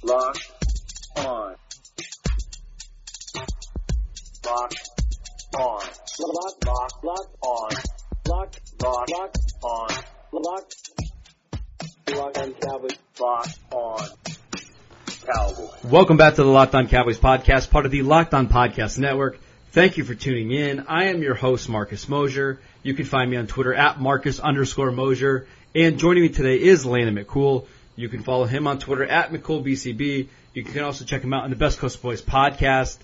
Locked on. Locked on. Locked, locked, locked on. Locked, locked, locked on. Locked. Locked on Cowboys. Locked on. Cowboys. Welcome back to the Locked On Cowboys podcast, part of the Locked On Podcast Network. Thank you for tuning in. I am your host, Marcus Mosher. You can find me on Twitter at Marcus underscore Mosher. And joining me today is Landon McCool. You can follow him on Twitter at McCoolBCB. You can also check him out on the Best Coast Boys podcast.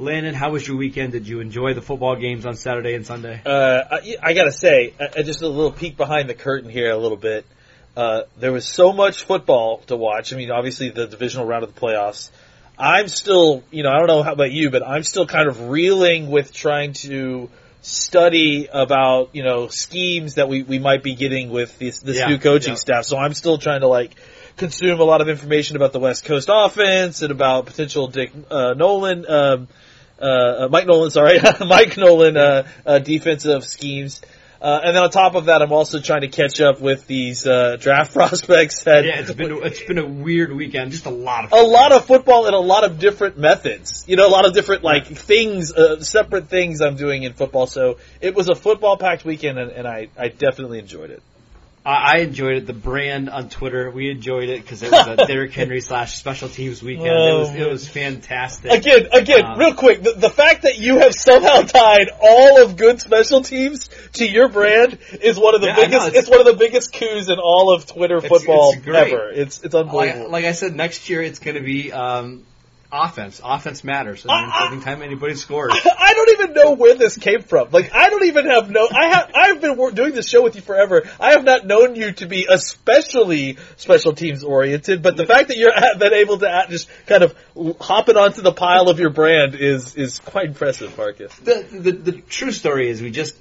Landon, how was your weekend? Did you enjoy the football games on Saturday and Sunday? Uh, I, I gotta say, uh, just a little peek behind the curtain here a little bit. Uh, there was so much football to watch. I mean, obviously the divisional round of the playoffs. I'm still, you know, I don't know how about you, but I'm still kind of reeling with trying to study about, you know, schemes that we, we might be getting with this, this Yeah, new coaching yeah. staff. So I'm still trying to like consume a lot of information about the West Coast offense and about potential Dick uh, Nolan, um, uh, uh, Mike Nolan, sorry, Mike Nolan uh, uh, defensive schemes. Uh, and then on top of that, I'm also trying to catch up with these uh, draft prospects that Yeah, it's been it's been a weird weekend. Just a lot of a lot of football and a lot of different methods. You know, a lot of different like things, uh, separate things I'm doing in football. So it was a football packed weekend, and, and I, I definitely enjoyed it. I I enjoyed it. The brand on Twitter, we enjoyed it because it was a Derrick Henry slash special teams weekend. it was it was fantastic. Again, again, Um, real quick, the, the fact that you have somehow tied all of good special teams to your brand is one of the Yeah, I know, biggest. it's- it's, one of the biggest coups in all of Twitter football it's great. ever. It's it's unbelievable. like, like I said, next year it's going to be um, offense. Offense matters. I mean, I- I- every time anybody scores. I don't even know where this came from. Like, I don't even have no. I have. I've been doing this show with you forever. I have not known you to be especially special teams oriented. But the fact that you're at, been able to at, just kind of hop it onto the pile of your brand is is quite impressive, Marcus. The, the the true story is we just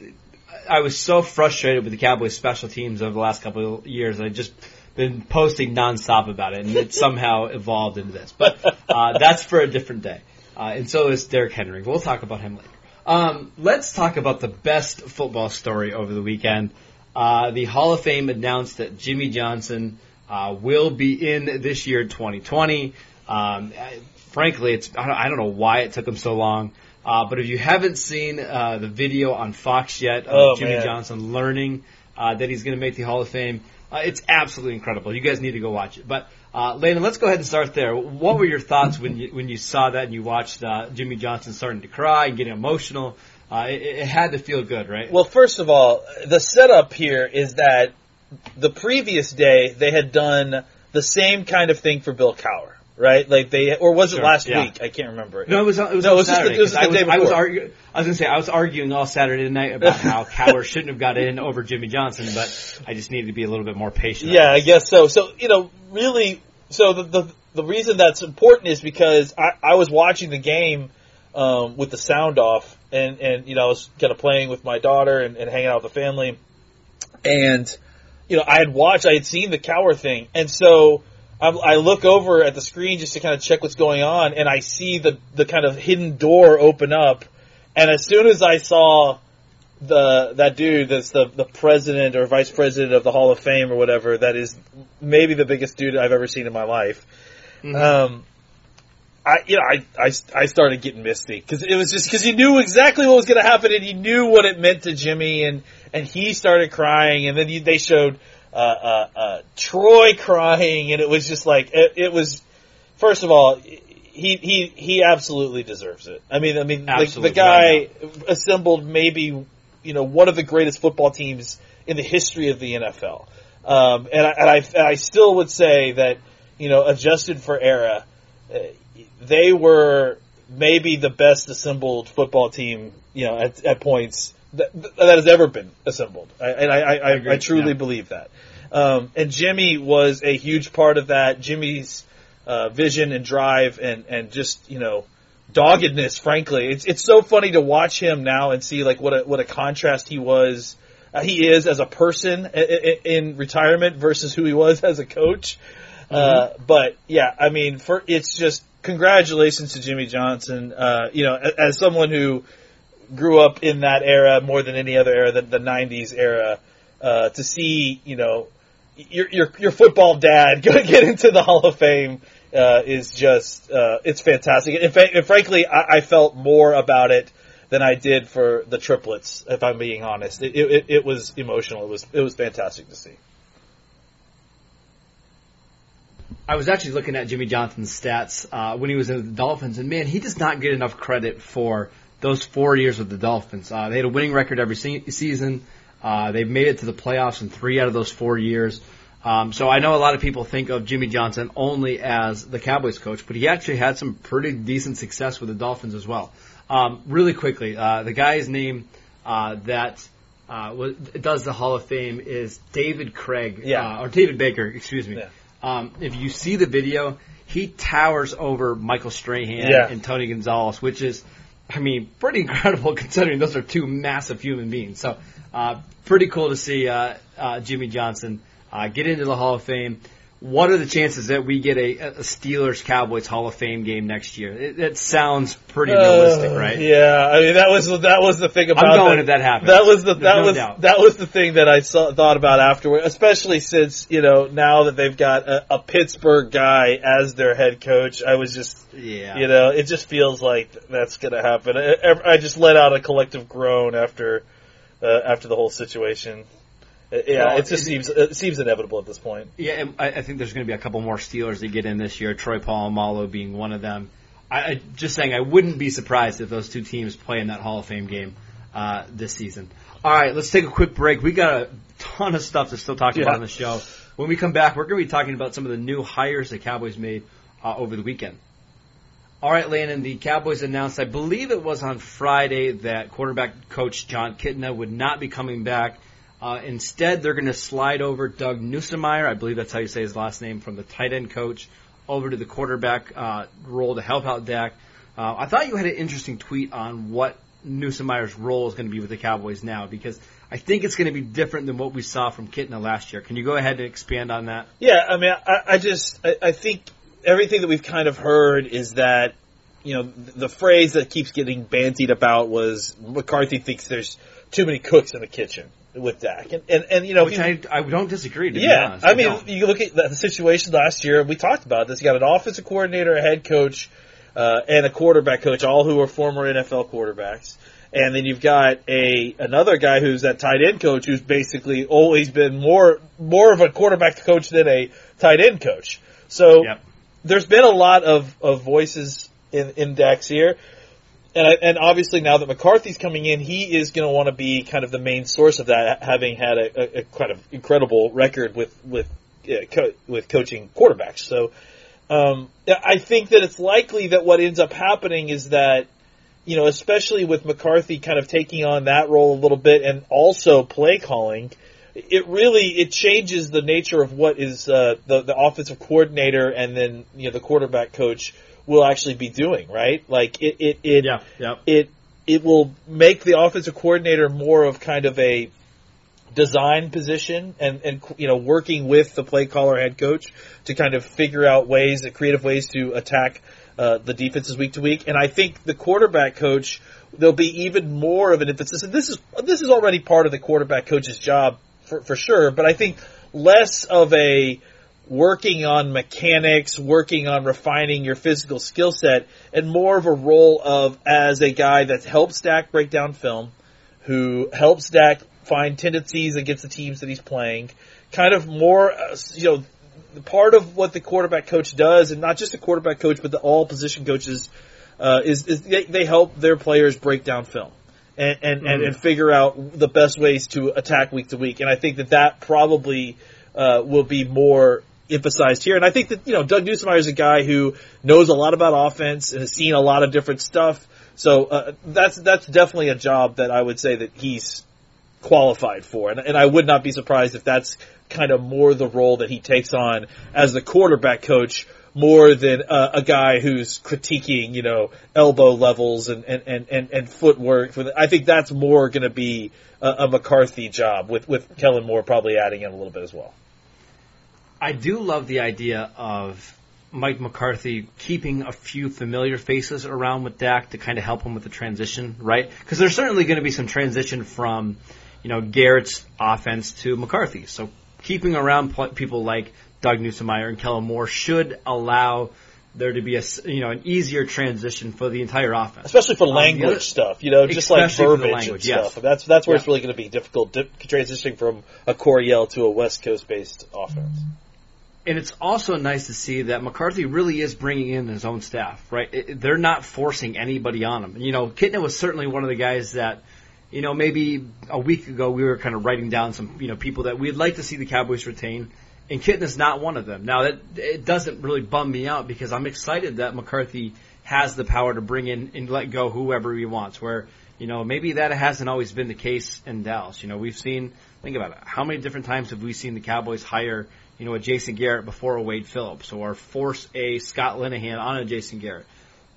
I was so frustrated with the Cowboys special teams over the last couple of years. I just been posting nonstop about it, and it somehow evolved into this. But uh, that's for a different day. Uh, and so is Derrick Henry. We'll talk about him later. Um, let's talk about the best football story over the weekend. Uh, the Hall of Fame announced that Jimmy Johnson uh, will be in this year, 2020. Um, frankly, it's I don't, I don't know why it took him so long. Uh, but if you haven't seen uh, the video on Fox yet of Oh, Jimmy man. Johnson learning uh, that he's going to make the Hall of Fame, uh, it's absolutely incredible. You guys need to go watch it. But uh, Landon, let's go ahead and start there. What were your thoughts when you when you saw that and you watched uh, Jimmy Johnson starting to cry and getting emotional? Uh, it, it had to feel good, right? Well, first of all, the setup here is that the previous day they had done the same kind of thing for Bill Cowher, right? Like they, or was it last yeah. week? I can't remember. No, it was it was No, it was just the- Saturday. it was the I was, day I was. I was gonna say I was arguing all Saturday night about how Cowher shouldn't have got in over Jimmy Johnson, but I just needed to be a little bit more patient. Yeah, I guess so. So you know, really, so the the, the reason that's important is because I, I was watching the game um, with the sound off, and and you know I was kind of playing with my daughter and, and hanging out with the family, and you know I had watched, I had seen the Cowher thing, and so. I, I look over at the screen just to kind of check what's going on, and I see the the kind of hidden door open up, and as soon as I saw the that dude that's the the president or vice president of the Hall of Fame or whatever that is maybe the biggest dude I've ever seen in my life. Um, I you know I I, I started getting misty because it was just because you knew exactly what was going to happen and he knew what it meant to Jimmy and and he started crying and then you, they showed uh, uh, uh, Troy crying and it was just like it, it was first of all. He, he he absolutely deserves it. I mean I mean the, the guy assembled maybe you know one of the greatest football teams in the history of the NFL. Um, and, I, and I and I still would say that you know adjusted for era, uh, they were maybe the best assembled football team you know at, at points that, that has ever been assembled. I, and I I, I, I truly yeah. believe that. Um, and Jimmy was a huge part of that. Jimmy's uh, vision and drive and and just you know doggedness. Frankly, it's it's so funny to watch him now and see like what a what a contrast he was. Uh, he is as a person i- i- in retirement versus who he was as a coach. Uh, but yeah, I mean, for it's just congratulations to Jimmy Johnson. Uh, you know, a- as someone who grew up in that era more than any other era, the, the '90s era, uh, to see you know your your your football dad get into the Hall of Fame uh, is just uh, it's fantastic. In fact, and frankly, I, I felt more about it than I did for the triplets. If I'm being honest, it, it, it was emotional. It was it was fantastic to see. I was actually looking at Jimmy Johnson's stats uh, when he was in the Dolphins, and man, he does not get enough credit for those four years with the Dolphins. Uh, they had a winning record every se- season. Uh, they've made it to the playoffs in three out of those four years. Um, so I know a lot of people think of Jimmy Johnson only as the Cowboys coach, but he actually had some pretty decent success with the Dolphins as well. Um, really quickly, uh, the guy's name uh, that uh, was, does the Hall of Fame is David Craig, Yeah. uh, or David Baker, excuse me. Yeah. Um, if you see the video, he towers over Michael Strahan Yeah. and Tony Gonzalez, which is, I mean, pretty incredible considering those are two massive human beings. So, uh, pretty cool to see uh, uh, Jimmy Johnson uh, get into the Hall of Fame. What are the chances that we get a, a Steelers Cowboys Hall of Fame game next year? It, it sounds pretty realistic, Uh, right? Yeah, I mean that was that was the thing about going that. if that happens. That was the that no was doubt. that was the thing that I saw, thought about afterward, especially since you know now that they've got a, a Pittsburgh guy as their head coach. I was just Yeah. you know it just feels like that's going to happen. I, I just let out a collective groan after uh, after the whole situation. Uh, Yeah, it just it- seems it seems inevitable at this point. Yeah, I, I think there's going to be a couple more Steelers that get in this year. Troy Polamalu being one of them. I, I just saying, I wouldn't be surprised if those two teams play in that Hall of Fame game uh, this season. All right, let's take a quick break. We got a ton of stuff to still talk Yeah. about on the show. When we come back, we're going to be talking about some of the new hires the Cowboys made uh, over the weekend. All right, Landon, the Cowboys announced, I believe it was on Friday, that quarterback coach Jon Kitna would not be coming back. Uh, instead, they're going to slide over Doug Nussmeier, I believe that's how you say his last name, from the tight end coach over to the quarterback uh, role to help out Dak. Uh, I thought you had an interesting tweet on what Nussmeier's role is going to be with the Cowboys now, because I think it's going to be different than what we saw from Kitna last year. Can you go ahead and expand on that? Yeah, I mean, I, I just I, I think everything that we've kind of heard is that you know the phrase that keeps getting bantied about was McCarthy thinks there's too many cooks in the kitchen with Dak, and and, and you know, Which I, I don't disagree, to be yeah, honest. I mean, don't. you look at the situation last year. We talked about this. You got an offensive coordinator, a head coach, uh, and a quarterback coach, all who are former NFL quarterbacks. And then you've got a another guy who's that tight end coach, who's basically always been more more of a quarterback coach than a tight end coach. So Yep. there's been a lot of, of voices in in Dak's here. And, I, and obviously now that McCarthy's coming in, he is going to want to be kind of the main source of that, having had a, a, a kind of incredible record with with co- with coaching quarterbacks. So um, I think that it's likely that what ends up happening is that you know, especially with McCarthy kind of taking on that role a little bit and also play calling, it really it changes the nature of what is uh, the the offensive coordinator and then you know the quarterback coach will actually be doing, right? Like it it it Yeah, yeah. it it will make the offensive coordinator more of kind of a design position and and you know working with the play caller head coach to kind of figure out ways, creative ways to attack uh, the defenses week to week. And I think the quarterback coach there'll be even more of an emphasis. And this is this is already part of the quarterback coach's job for for sure. But I think less of a working on mechanics, working on refining your physical skill set, and more of a role of as a guy that helps Dak break down film, who helps Dak find tendencies against the teams that he's playing, kind of more, uh, you know, part of what the quarterback coach does, and not just the quarterback coach, but the all position coaches, uh, is, is they, they help their players break down film. And, and, and, and figure out the best ways to attack week to week. And I think that that probably uh, will be more emphasized here. And I think that, you know, Doug Nussmeier is a guy who knows a lot about offense and has seen a lot of different stuff. So uh, that's that's definitely a job that I would say that he's qualified for. And, and I would not be surprised if that's kind of more the role that he takes on as the quarterback coach more than uh, a guy who's critiquing, you know, elbow levels and, and, and, and, and footwork. I think that's more going to be a, a McCarthy job with, with Kellen Moore probably adding in a little bit as well. I do love the idea of Mike McCarthy keeping a few familiar faces around with Dak to kind of help him with the transition, right? Because there's certainly going to be some transition from, you know, Garrett's offense to McCarthy. So keeping around pl- people like Doug Nussmeier and Kellen Moore should allow there to be a you know an easier transition for the entire offense. especially for Um, language other- stuff, you know, just like Especially for the verbiage language, and yes. stuff. That's that's where Yeah. it's really going to be difficult di- transitioning from a Coryell to a West Coast based offense. And it's also nice to see that McCarthy really is bringing in his own staff, right? It- they're not forcing anybody on him. You know, Kitna was certainly one of the guys that, you know, maybe a week ago we were kind of writing down some, you know, people that we'd like to see the Cowboys retain, and Kitna's not one of them. Now that it doesn't really bum me out because I'm excited that McCarthy has the power to bring in and let go whoever he wants. Where you know maybe that hasn't always been the case in Dallas. You know, we've seen think about it. How many different times have we seen the Cowboys hire you know a Jason Garrett before a Wade Phillips or force a Scott Linehan on a Jason Garrett?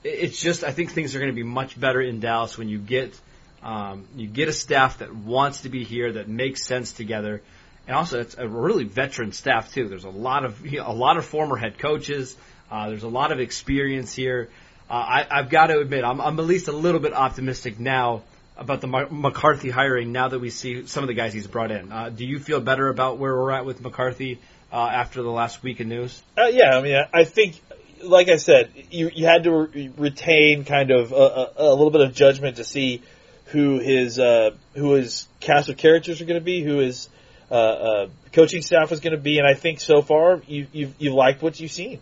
It's just I think things are going to be much better in Dallas when you get um, you get a staff that wants to be here that makes sense together. And also, it's a really veteran staff too. There's a lot of you know, a lot of former head coaches. Uh, there's a lot of experience here. Uh, I, I've got to admit, I'm, I'm at least a little bit optimistic now about the Mar- McCarthy hiring. Now that we see some of the guys he's brought in, uh, do you feel better about where we're at with McCarthy uh, after the last week of news? Uh, yeah, I mean, I- think, like I said, you you had to re- retain kind of a, a, a little bit of judgment to see who his uh, who his cast of characters are going to be, who his uh, uh, coaching staff is going to be, and I think so far you you've, you've liked what you've seen.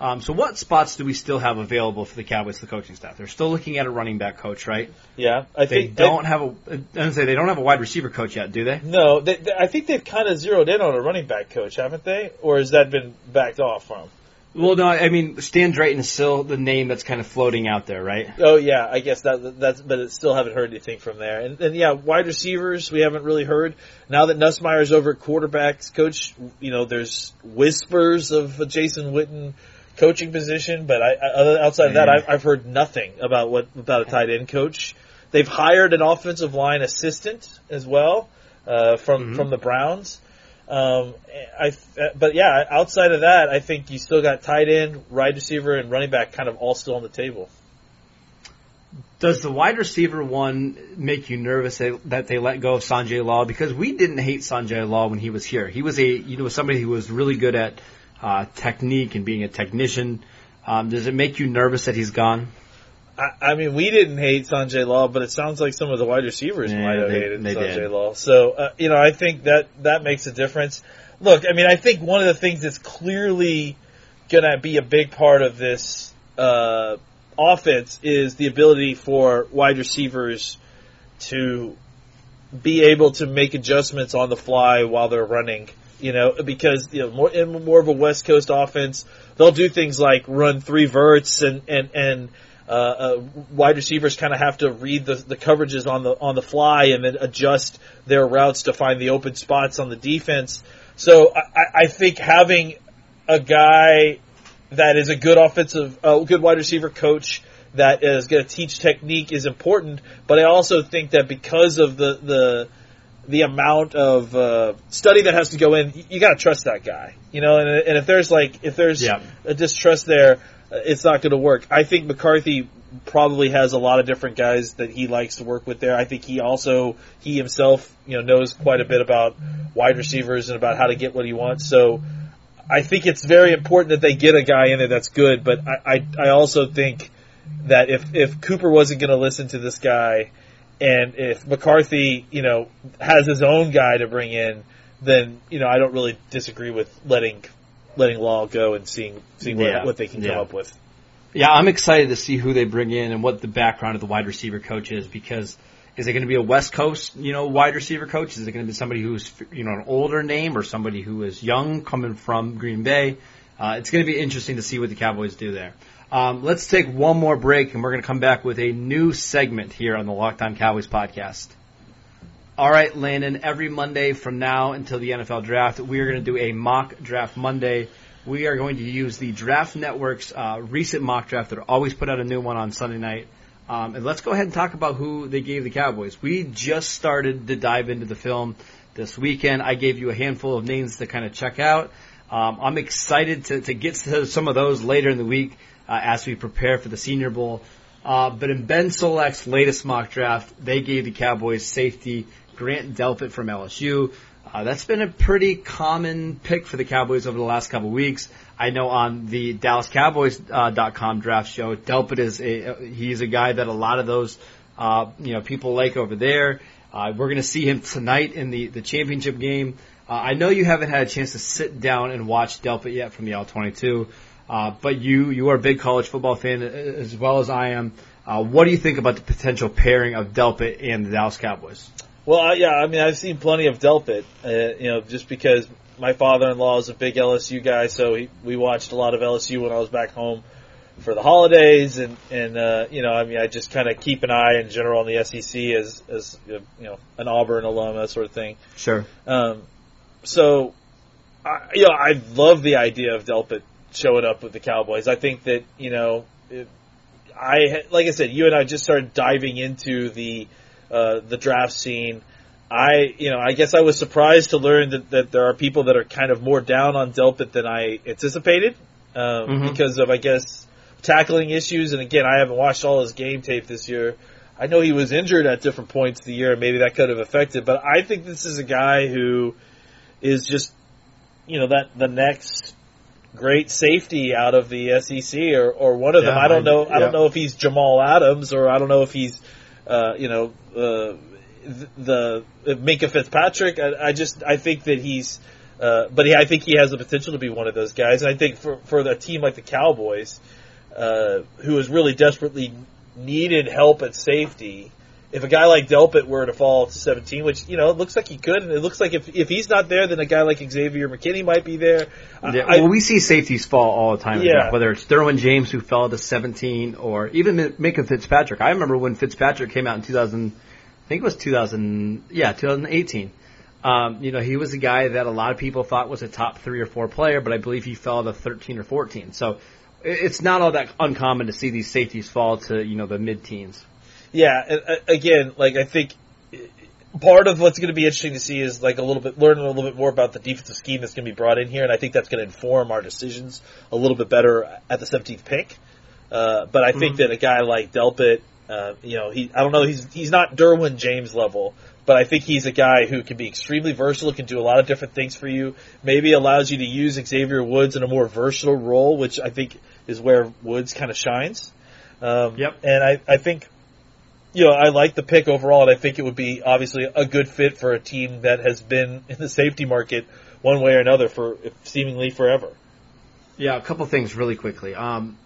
Um, so, what spots do we still have available for the Cowboys, the coaching staff? They're still looking at a running back coach, right? Yeah, I think They think don't have a. I say they don't have a wide receiver coach yet, do they? No, they, they, I think they've kind of zeroed in on a running back coach, haven't they? Or has that been backed off from? Well, no, I mean Stan Drayton is still the name that's kind of floating out there, right? Oh yeah, I guess that that's but it still haven't heard anything from there. And then yeah, wide receivers we haven't really heard. Now that Nussmeier's over at quarterbacks coach, you know, there's whispers of Jason Witten coaching position, but I, I other outside of that, I've, I've heard nothing about what about a tight end coach. They've hired an offensive line assistant as well uh, from Mhm. from the Browns. Um, I, but yeah, outside of that, I think you still got tight end, wide receiver, and running back kind of all still on the table. Does the wide receiver one make you nervous that that they let go of Sanjay Lal? Because we didn't hate Sanjay Lal when he was here. He was a you know somebody who was really good at uh, technique and being a technician. Um, does it make you nervous that he's gone? I, I mean, we didn't hate Sanjay Lal, but it sounds like some of the wide receivers Yeah, might have they- hated they Sanjay did. Law. So, uh, you know, I think that that makes a difference. Look, I mean, I think one of the things that's clearly going to be a big part of this uh, offense is the ability for wide receivers to be able to make adjustments on the fly while they're running. You know, because you know more in more of a West Coast offense, they'll do things like run three verts and and and uh, uh, wide receivers kind of have to read the, the coverages on the on the fly and then adjust their routes to find the open spots on the defense. So I, I- I think having a guy that is a good offensive, a good wide receiver coach that is going to teach technique is important. But I also think that because of the the the amount of uh, study that has to go in, you, you got to trust that guy. You know, and, and if there's like if there's Yeah. a distrust there, uh, it's not going to work. I think McCarthy probably has a lot of different guys that he likes to work with there. I think he also he himself you know knows quite a bit about wide receivers and about how to get what he wants. So I think it's very important that they get a guy in there that's good. But I I, I also think that if if Cooper wasn't going to listen to this guy, and if McCarthy you know has his own guy to bring in, then you know I don't really disagree with letting letting Lal go and seeing seeing Yeah. what, what they can come up with. Yeah, I'm excited to see who they bring in and what the background of the wide receiver coach is because is it going to be a West Coast, you know, wide receiver coach? Is it going to be somebody who's, you know, an older name or somebody who is young coming from Green Bay? Uh, it's going to be interesting to see what the Cowboys do there. Um, let's take one more break and we're going to come back with a new segment here on the Locked On Cowboys podcast. All right, Landon, every Monday from now until the NFL draft, we are going to do a mock draft Monday. We are going to use the Draft Network's uh, recent mock draft. They're always put out a new one on Sunday night. Um, and let's go ahead and talk about who they gave the Cowboys. We just started to dive into the film this weekend. I gave you a handful of names to kind of check out. Um, I'm excited to, to get to some of those later in the week as we prepare for the Senior Bowl. Uh, but in Ben Solak's latest mock draft, they gave the Cowboys safety Grant Delpit from LSU, Uh, that's been a pretty common pick for the Cowboys over the last couple weeks. I know on the DallasCowboys.com uh, draft show, Delpit is a he's a guy that a lot of those uh, you know people like over there. Uh, we're going to see him tonight in the the championship game. Uh, I know you haven't had a chance to sit down and watch Delpit yet from the All-22, uh, but you you are a big college football fan as well as I am. Uh, what do you think about the potential pairing of Delpit and the Dallas Cowboys? Well, uh, yeah, I mean, I've seen plenty of Delpit, uh, you know, just because my father-in-law is a big LSU guy, so he, we watched a lot of LSU when I was back home for the holidays, and and uh, you know, I mean, I just kind of keep an eye in general on the SEC as as you know an Auburn alum, that sort of thing. Sure. Um, so, I, you know, I love the idea of Delpit showing up with the Cowboys. I think that you know, it, I like I said, you and I just started diving into the uh, the draft scene. I, you know, I guess I was surprised to learn that, that there are people that are kind of more down on Delpit than I anticipated um, mm-hmm. because of, I guess, tackling issues. And again, I haven't watched all his game tape this year. I know he was injured at different points of the year, and maybe that could have affected. But I think this is a guy who is just, you know, that the next great safety out of the SEC or, or one of yeah, them. I don't know. I, I don't know if he's Jamal Adams or I don't know if he's uh, you know, uh, the, the Minkah Fitzpatrick. I, I, just I think that he's, uh, but he, I think he has the potential to be one of those guys. And I think for for a team like the Cowboys, uh, who has really desperately needed help at safety, if a guy like Delpit were to fall to 17, which you know it looks like he could, and it looks like if if he's not there, then a guy like Xavier McKinney might be there. Yeah, I, well, we see safeties fall all the time. Yeah. whether it's Derwin James who fell to 17, or even Minkah Fitzpatrick. I remember when Fitzpatrick came out in 2000, I think it was 2000, yeah, 2018. Um, you know, he was a guy that a lot of people thought was a top three or four player, but I believe he fell to 13 or 14. So it's not all that uncommon to see these safeties fall to you know the mid teens. Yeah, again, like I think part of what's going to be interesting to see is like a little bit learn a little bit more about the defensive scheme that's going to be brought in here, and I think that's going to inform our decisions a little bit better at the 17th pick. Uh, but I think mm-hmm. that a guy like Delpit, uh, you know, he I don't know, he's he's not Derwin James level, but I think he's a guy who can be extremely versatile, can do a lot of different things for you. Maybe allows you to use Xavier Woods in a more versatile role, which I think is where Woods kind of shines. Um, yep. And I, I think you know, I like the pick overall, and I think it would be obviously a good fit for a team that has been in the safety market one way or another for seemingly forever. Yeah, a couple things really quickly. Um,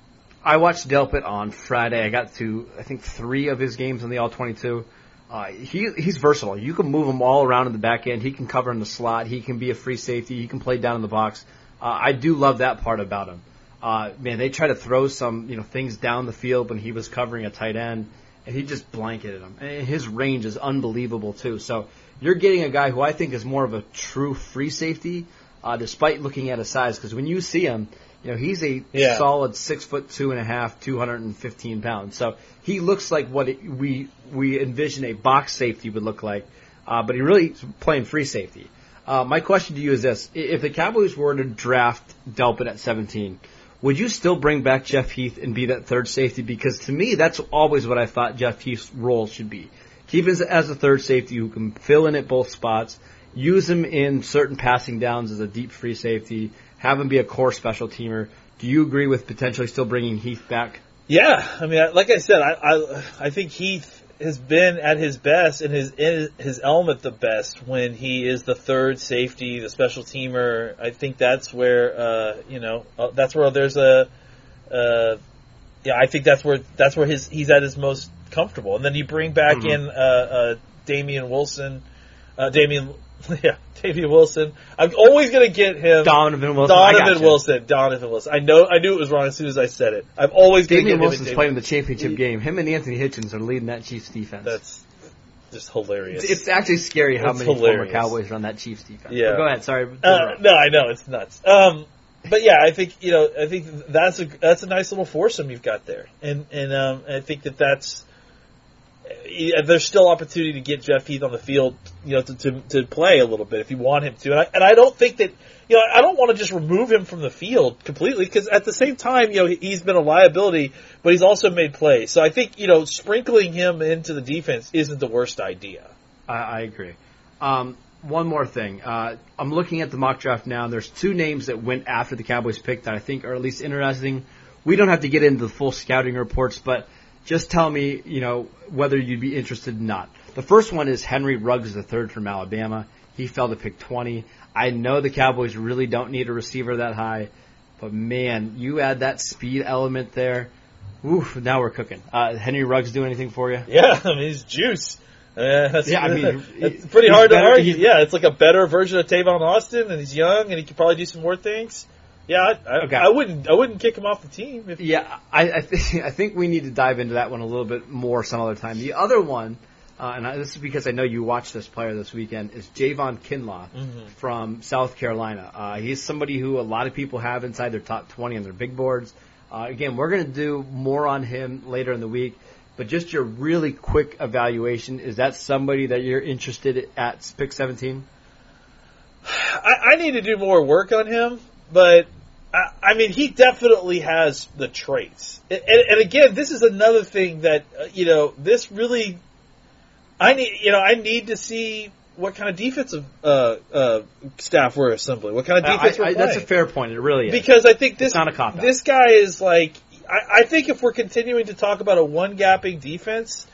I watched Delpit on Friday. I got to I think three of his games in the All 22. Uh, he he's versatile. You can move him all around in the back end. He can cover in the slot. He can be a free safety. He can play down in the box. Uh, I do love that part about him. Uh, man, they try to throw some you know things down the field when he was covering a tight end and he just blanketed him. And his range is unbelievable too. So you're getting a guy who I think is more of a true free safety, uh, despite looking at his size. Because when you see him, you know he's a yeah. solid six foot two and a half, two hundred and fifteen pounds. So he looks like what it, we we envision a box safety would look like, uh, but he really playing free safety. Uh, my question to you is this: If the Cowboys were to draft Delpit at 17, would you still bring back Jeff Heath and be that third safety? Because to me, that's always what I thought Jeff Heath's role should be. Keep him as a third safety who can fill in at both spots, use him in certain passing downs as a deep free safety, have him be a core special teamer. Do you agree with potentially still bringing Heath back? Yeah, I mean, like I said, I I, I think Heath has been at his best and his in his element the best when he is the third safety, the special teamer. I think that's where uh, you know uh, that's where there's a uh, yeah. I think that's where that's where his he's at his most comfortable. And then you bring back mm-hmm. in uh, uh, Damien Wilson, uh, Damien Yeah, Davey Wilson. I'm always gonna get him. Donovan Wilson. Donovan Wilson. Donovan Wilson. I know. I knew it was wrong as soon as I said it. I'm always gonna Damien Wilson's him playing the championship game. Him and Anthony Hitchens are leading that Chiefs defense. That's just hilarious. It's, actually scary how many hilarious. former Cowboys run that Chiefs defense. Yeah. But go ahead. Sorry. Uh, no, I know it's nuts. Um, but yeah, I think you know, I think that's a that's a nice little foursome you've got there, and and um, I think that that's there's still opportunity to get Jeff Heath on the field, you know, to, to, to play a little bit if you want him to. And I, and I don't think that, you know, I don't want to just remove him from the field completely because at the same time, you know, he's been a liability, but he's also made plays. So I think, you know, sprinkling him into the defense isn't the worst idea. I, I agree. Um, one more thing. Uh, I'm looking at the mock draft now, there's two names that went after the Cowboys pick that I think are at least interesting. We don't have to get into the full scouting reports, but just tell me, you know, whether you'd be interested or not. The first one is Henry Ruggs III from Alabama. He fell to pick 20. I know the Cowboys really don't need a receiver that high, but man, you add that speed element there. Oof, now we're cooking. Uh, Henry Ruggs do anything for you? Yeah, I mean, he's juice. Uh, that's, Yeah, I mean, it's pretty hard to argue. Yeah, it's like a better version of Tavon Austin, and he's young, and he could probably do some more things. Yeah, I, I, Okay. I wouldn't, I wouldn't kick him off the team. If, Yeah, I, I, think, I think we need to dive into that one a little bit more some other time. The other one, uh, and I, this is because I know you watched this player this weekend, is Javon Kinlaw from South Carolina. Uh, he's somebody who a lot of people have inside their top 20 on their big boards. Uh, again, we're going to do more on him later in the week, but just your really quick evaluation, is that somebody that you're interested at pick 17? I, I need to do more work on him, but I, I mean, he definitely has the traits. And, and, and again, this is another thing that uh, you know. This really, I need you know, I need to see what kind of defensive uh, uh, staff we're assembling. What kind of I, defense we're I, playing. that's a fair point. It really is. because I think this this guy is like I, I think if we're continuing to talk about a one gapping defense,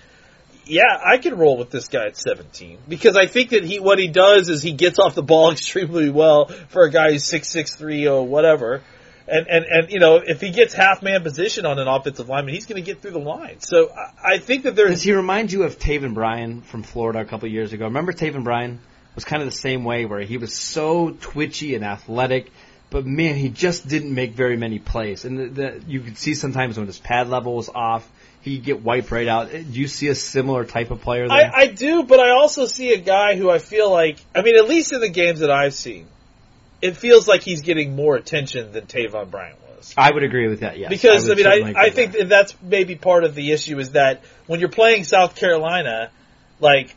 yeah, I can roll with this guy at 17 because I think that he what he does is he gets off the ball extremely well for a guy who's six six three or whatever. And, and, and, you know, if he gets half man position on an offensive lineman, he's going to get through the line. So I, I think that Does there's, he remind you of Taven Bryan from Florida a couple of years ago? Remember Taven Bryan was kind of the same way where he was so twitchy and athletic, but man, he just didn't make very many plays. And the, the, you could see sometimes when his pad level was off, he'd get wiped right out. Do you see a similar type of player there? I, I do, but I also see a guy who I feel like, I mean, at least in the games that I've seen, it feels like he's getting more attention than Taven Bryan was. I would agree with that. Yes, because I, would mean, I, I think that that's maybe part of the issue is that when you're playing South Carolina, like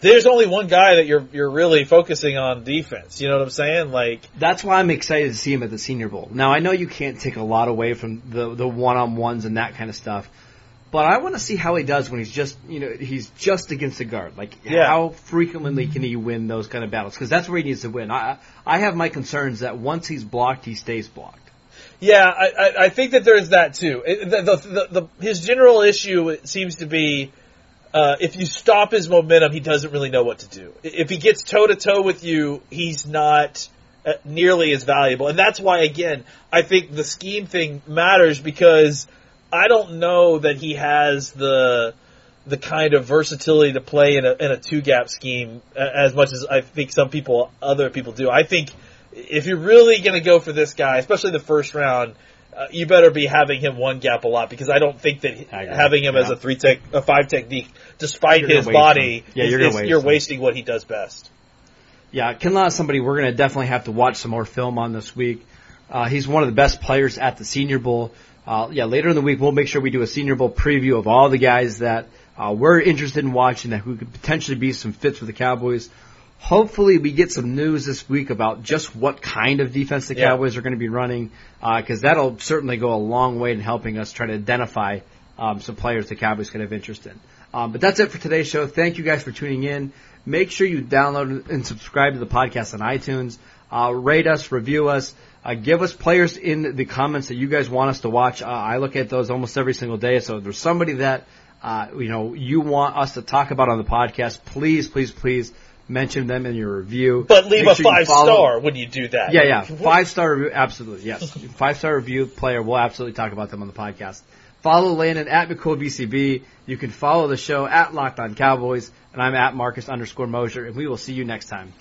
there's only one guy that you're you're really focusing on defense. You know what I'm saying? Like That's why I'm excited to see him at the Senior Bowl. Now I know you can't take a lot away from the the one on ones and that kind of stuff, but I want to see how he does when he's just you know he's just against the guard. Like Yeah. how frequently can he win those kind of battles? Because that's where he needs to win. I I have my concerns that once he's blocked, he stays blocked. Yeah, I, I, I think that there's that too. The, the, the, the, his general issue seems to be uh, if you stop his momentum, he doesn't really know what to do. If he gets toe to toe with you, he's not uh, nearly as valuable, and that's why again I think the scheme thing matters because I don't know that he has the the kind of versatility to play in a, in a two gap scheme as much as I think some people other people do. I think if you're really going to go for this guy, especially the first round, uh, you better be having him one gap a lot because I don't think that having him as a three tech, a five technique, despite You're his body. Yeah, is- you're is- waste you're wasting what he does best. Yeah, Kinlaw is somebody we're going to definitely have to watch some more film on this week. Uh, he's one of the best players at the Senior Bowl. Uh, yeah, later in the week we'll make sure we do a Senior Bowl preview of all the guys that uh, we're interested in watching that who could potentially be some fits for the Cowboys. Hopefully we get some news this week about just what kind of defense the Yeah. Cowboys are going to be running, because that'll certainly go a long way in helping us try to identify um, some players the Cowboys could have interest in. Um, but that's it for today's show. Thank you guys for tuning in. Make sure you download and subscribe to the podcast on iTunes. Uh, rate us, review us, uh, give us players in the comments that you guys want us to watch. Uh, I look at those almost every single day. So if there's somebody that uh, you know you want us to talk about on the podcast, please, please, please mention them in your review. But leave Make a sure five star when you do that. yeah, yeah. Five star review, absolutely. Yes. Five star review player. We'll absolutely talk about them on the podcast. Follow Landon at McCoolBCB. You can follow the show at Locked On Cowboys, and I'm at Marcus underscore Mosher, and we will see you next time.